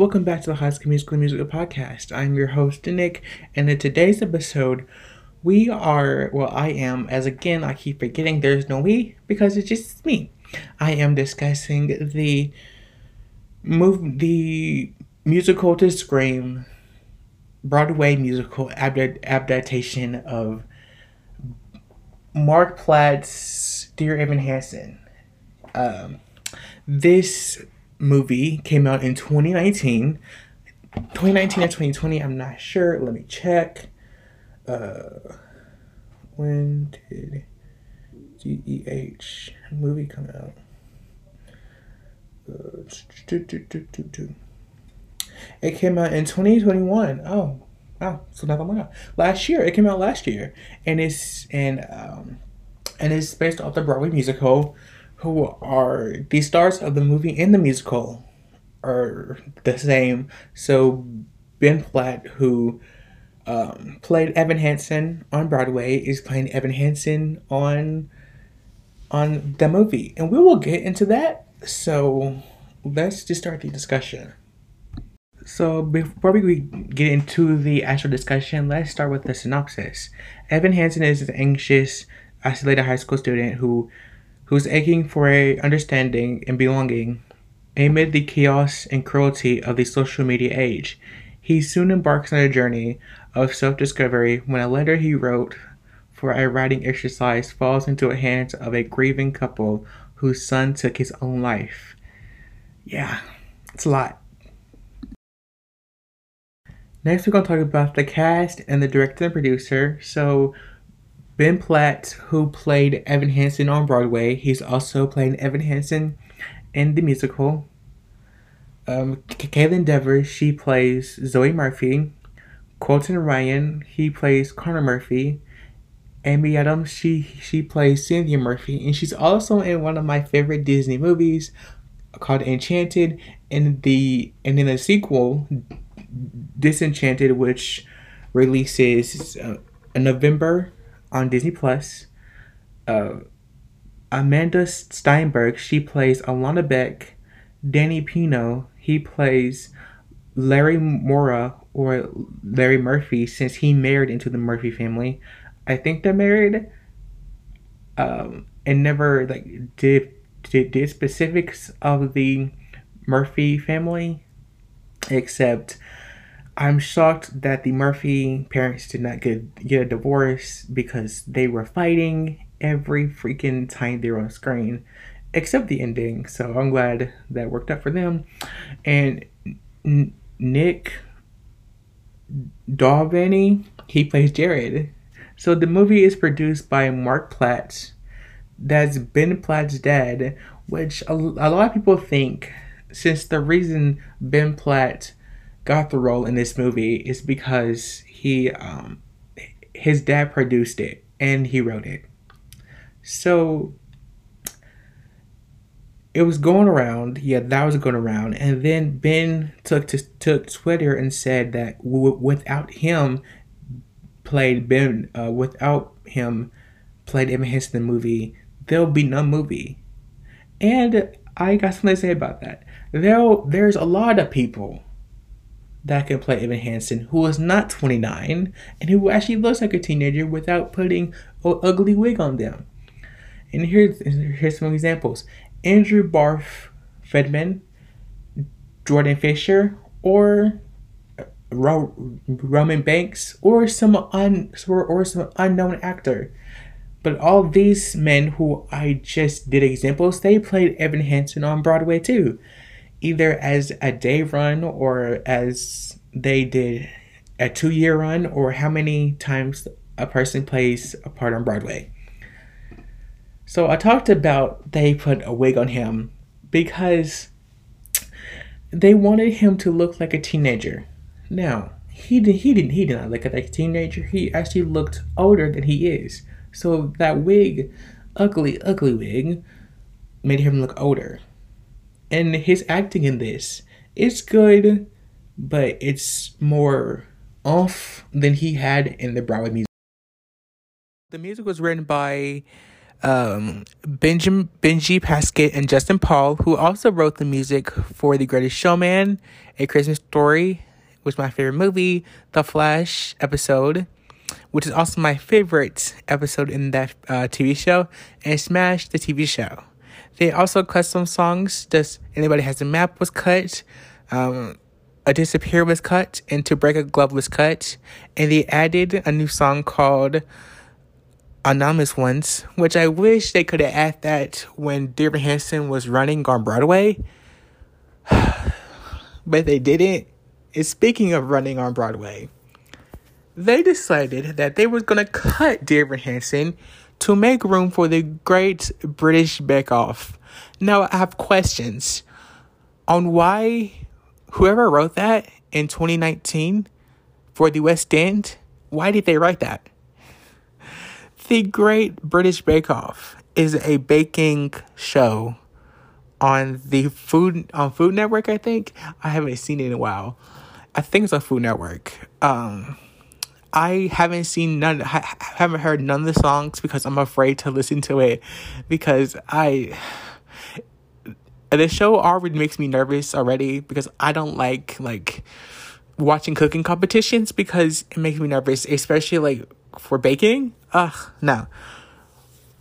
Welcome back to the High School Musical Musical Podcast. I'm your host, Nick, and in today's episode, we are, well, I am, as again, I keep forgetting there's no we because it's just me. I am discussing the move, the musical to Scream Broadway musical adaptation of Mark Platt's Dear Evan Hansen. Um, this movie came out in 2019. 2019 or 2020, I'm not sure. Let me check. Uh, when did DEH movie come out? Uh, it came out in 2021. Oh, wow! So not long ago. Last year, it came out last year, and it's and um, and it's based off the Broadway musical who are the stars of the movie and the musical are the same. So Ben Platt, who um, played Evan Hansen on Broadway, is playing Evan Hansen on on the movie, and we will get into that. So let's just start the discussion. So before we get into the actual discussion, let's start with the synopsis. Evan Hansen is an anxious, isolated high school student who who's aching for a understanding and belonging amid the chaos and cruelty of the social media age. He soon embarks on a journey of self-discovery when a letter he wrote for a writing exercise falls into the hands of a grieving couple whose son took his own life. Yeah, it's a lot. Next, we're going to talk about the cast and the director and producer. So, Ben Platt, who played Evan Hansen on Broadway, he's also playing Evan Hansen in the musical. Um, Kaitlyn Devers, she plays Zoe Murphy. Colton Ryan, he plays Connor Murphy. Amy Adams, she she plays Cynthia Murphy, and she's also in one of my favorite Disney movies called Enchanted, and the and in the sequel, Disenchanted, which releases uh, in November on Disney Plus. Uh, Amandla Stenberg, she plays Alana Beck. Danny Pino, he plays Larry Mora or Larry Murphy since he married into the Murphy family. I think they're married. Um, and never like did, did did specifics of the Murphy family, except I'm shocked that the Murphy parents did not get get a divorce because they were fighting every freaking time they were on screen, except the ending. So I'm glad that worked out for them. And N- Nick Dalvany, he plays Jared. So the movie is produced by Mark Platt. That's Ben Platt's dad, which a, a lot of people think since the reason Ben Platt got the role in this movie is because he um, his dad produced it and he wrote it. So it was going around. Yeah, that was going around, and then Ben took to took Twitter and said that w- without him played Ben, uh, without him played Hansen in the movie, there'll be no movie. And I got something to say about that. There, there's a lot of people that can play Evan Hansen, who is not 29 and who actually looks like a teenager without putting an ugly wig on them. And here's here's some examples: Andrew Barth Feldman, Jordan Fisher, or Ro- Roman Banks, or some un or some unknown actor. But all these men who I just did examples, they played Evan Hansen on Broadway too either as a day run or as they did a two year run or how many times a person plays a part on Broadway. So I talked about they put a wig on him because they wanted him to look like a teenager. Now, he did he didn't he did not look like a teenager. He actually looked older than he is. So that wig, ugly, ugly wig, made him look older and his acting in this is good, but it's more off than he had in the Broadway music. The music was written by um, Benjamin, Benji Pasek and Justin Paul, who also wrote the music for The Greatest Showman, A Christmas Story, which is my favorite movie, The Flash episode, which is also my favorite episode in that uh, TV show, and Smash, the TV show. They also cut some songs. Just Anybody Has a Map was cut. Um, a Disappear was cut, and To Break a Glove was cut. And they added a new song called Anonymous Ones, which I wish they could have added that when Dear Evan Hansen was running on Broadway. but they didn't. And speaking of running on Broadway, they decided that they were to cut Dear Evan Hansen to make room for the Great British Bake Off. Now, I have questions on why whoever wrote that in 2019 for the West End, why did they write that? The Great British Bake Off is a baking show on the food on Food Network. I think I haven't seen it in a while. I think it's on Food Network. Um, I haven't seen none. I haven't heard none of the songs because I'm afraid to listen to it because I. The show already makes me nervous already because I don't like like watching cooking competitions because it makes me nervous, especially like for baking. Ugh, no.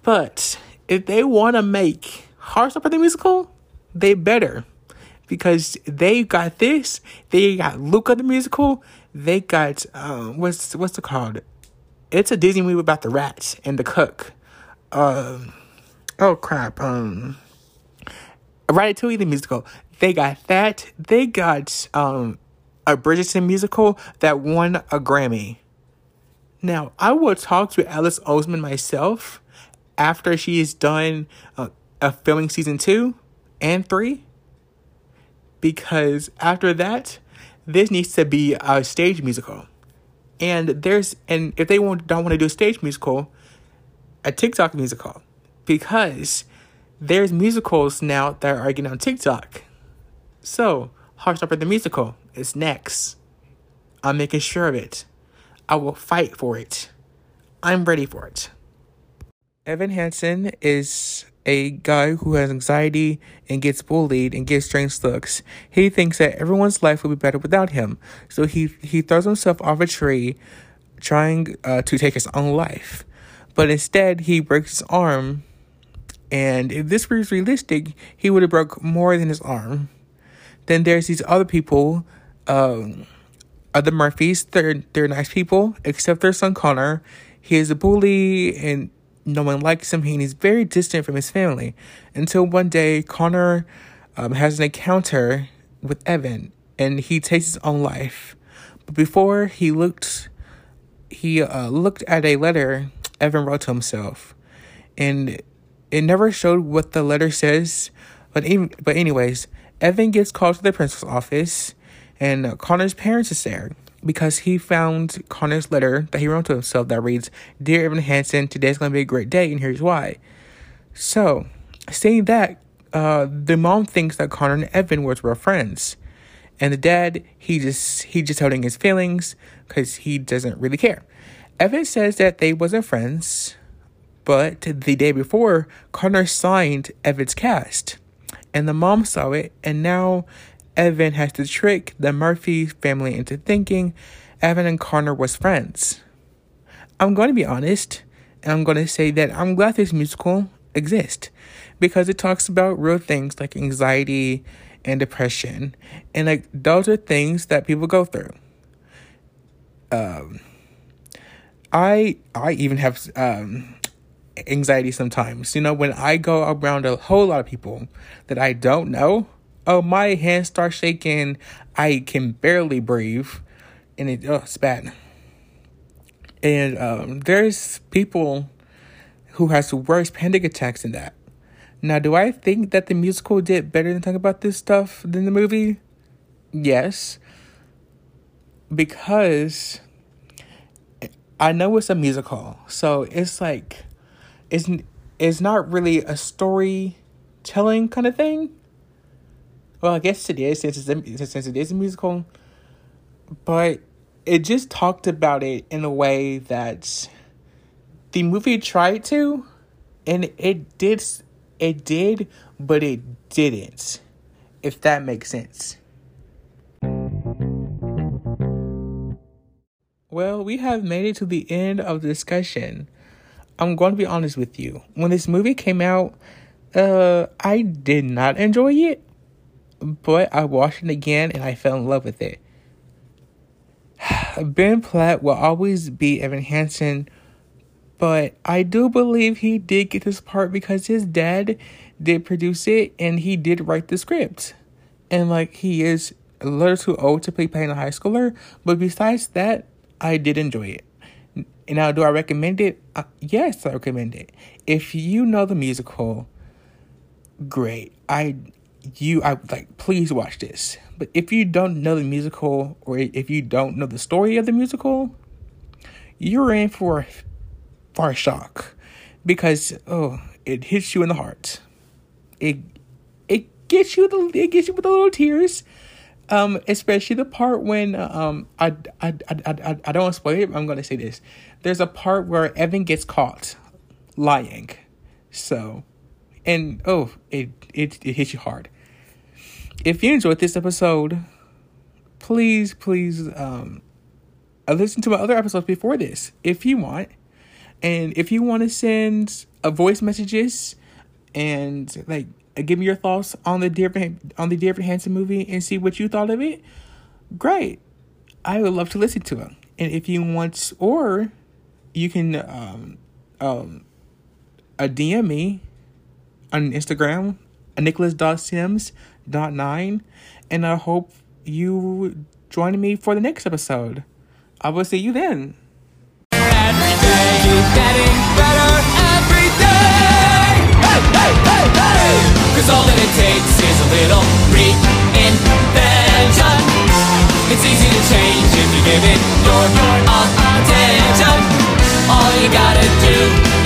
But if they want to make Heartstopper the musical, they better. Because they got this, they got Luca the musical, they got um what's what's it called? It's a Disney movie about the rats and the cook. Um oh crap. Um Ratatouille the musical. They got that. They got um a Bridgerton musical that won a Grammy. Now, I will talk to Alice Oseman myself after she is done uh, a filming season two and three, because after that, this needs to be a stage musical. And there's and if they want don't want to do a stage musical, a TikTok musical, because there's musicals now that are getting on TikTok. So, Heartstopper the musical is next. I'm making sure of it. I will fight for it. I'm ready for it. Evan Hansen is a guy who has anxiety and gets bullied and gets strange looks. He thinks that everyone's life would be better without him, so he he throws himself off a tree, trying uh, to take his own life. But instead, he breaks his arm, and if this was realistic, he would have broke more than his arm. Then there's these other people. Um, other Murphys, they're they're nice people, except their son Connor. He is a bully and no one likes him. He's very distant from his family. Until one day Connor um, has an encounter with Evan and he takes his own life. But before he looked he uh, looked at a letter Evan wrote to himself. And it never showed what the letter says. But even, but anyways, Evan gets called to the principal's office and Connor's parents is there because he found Connor's letter that he wrote to himself that reads, Dear Evan Hansen, today's going to be a great day, and here's why. So, saying that, uh, the mom thinks that Connor and Evan were, were friends. And the dad, he just he just holding his feelings because he doesn't really care. Evan says that they wasn't friends, but the day before, Connor signed Evan's cast. And the mom saw it, and now Evan has to trick the Murphy family into thinking Evan and Connor was friends. I'm going to be honest, and I'm going to say that I'm glad this musical exists because it talks about real things like anxiety and depression, and like those are things that people go through. Um, I I even have um anxiety sometimes. You know, when I go around a whole lot of people that I don't know, oh, my hands start shaking. I can barely breathe. And it, oh, it's bad. And um, there's people who has worse panic attacks than that. Now, do I think that the musical did better than talking about this stuff than the movie? Yes. Because I know it's a musical. So it's like it's it's not really a storytelling kind of thing. Well, I guess it is since it's since it is a musical, but it just talked about it in a way that the movie tried to, and it did it did but it didn't if that makes sense. Well we have made it to the end of the discussion. I'm going to be honest with you. When this movie came out uh i did not enjoy it but i watched it again and i fell in love with it ben platt will always be evan hansen but I do believe he did get this part because his dad did produce it and he did write the script. And like he is a little too old to be playing a high schooler, but besides that, I did enjoy it. Now, do I recommend it? Uh, yes, I recommend it. If you know the musical, great. I, you, I like. Please watch this. But if you don't know the musical, or if you don't know the story of the musical, you're in for a shock because oh, it hits you in the heart. It it gets you the it gets you with the little tears. Um, especially the part when um I I I I, I don't want to spoil it. I'm gonna say this. There's a part where Evan gets caught lying, so and oh it it it hits you hard. If you enjoyed this episode, please please um listen to my other episodes before this if you want and if you want to send a voice messages and like give me your thoughts on the different on the different Hansen movie and see what you thought of it, great. I would love to listen to them. And if you want, or you can um um a DM me on Instagram, nicholas.sims.9, and I hope you join me for the next episode. I will see you then! Cause all that it takes is a little reinvention. It's easy to change if you give it your, your attention. All you gotta do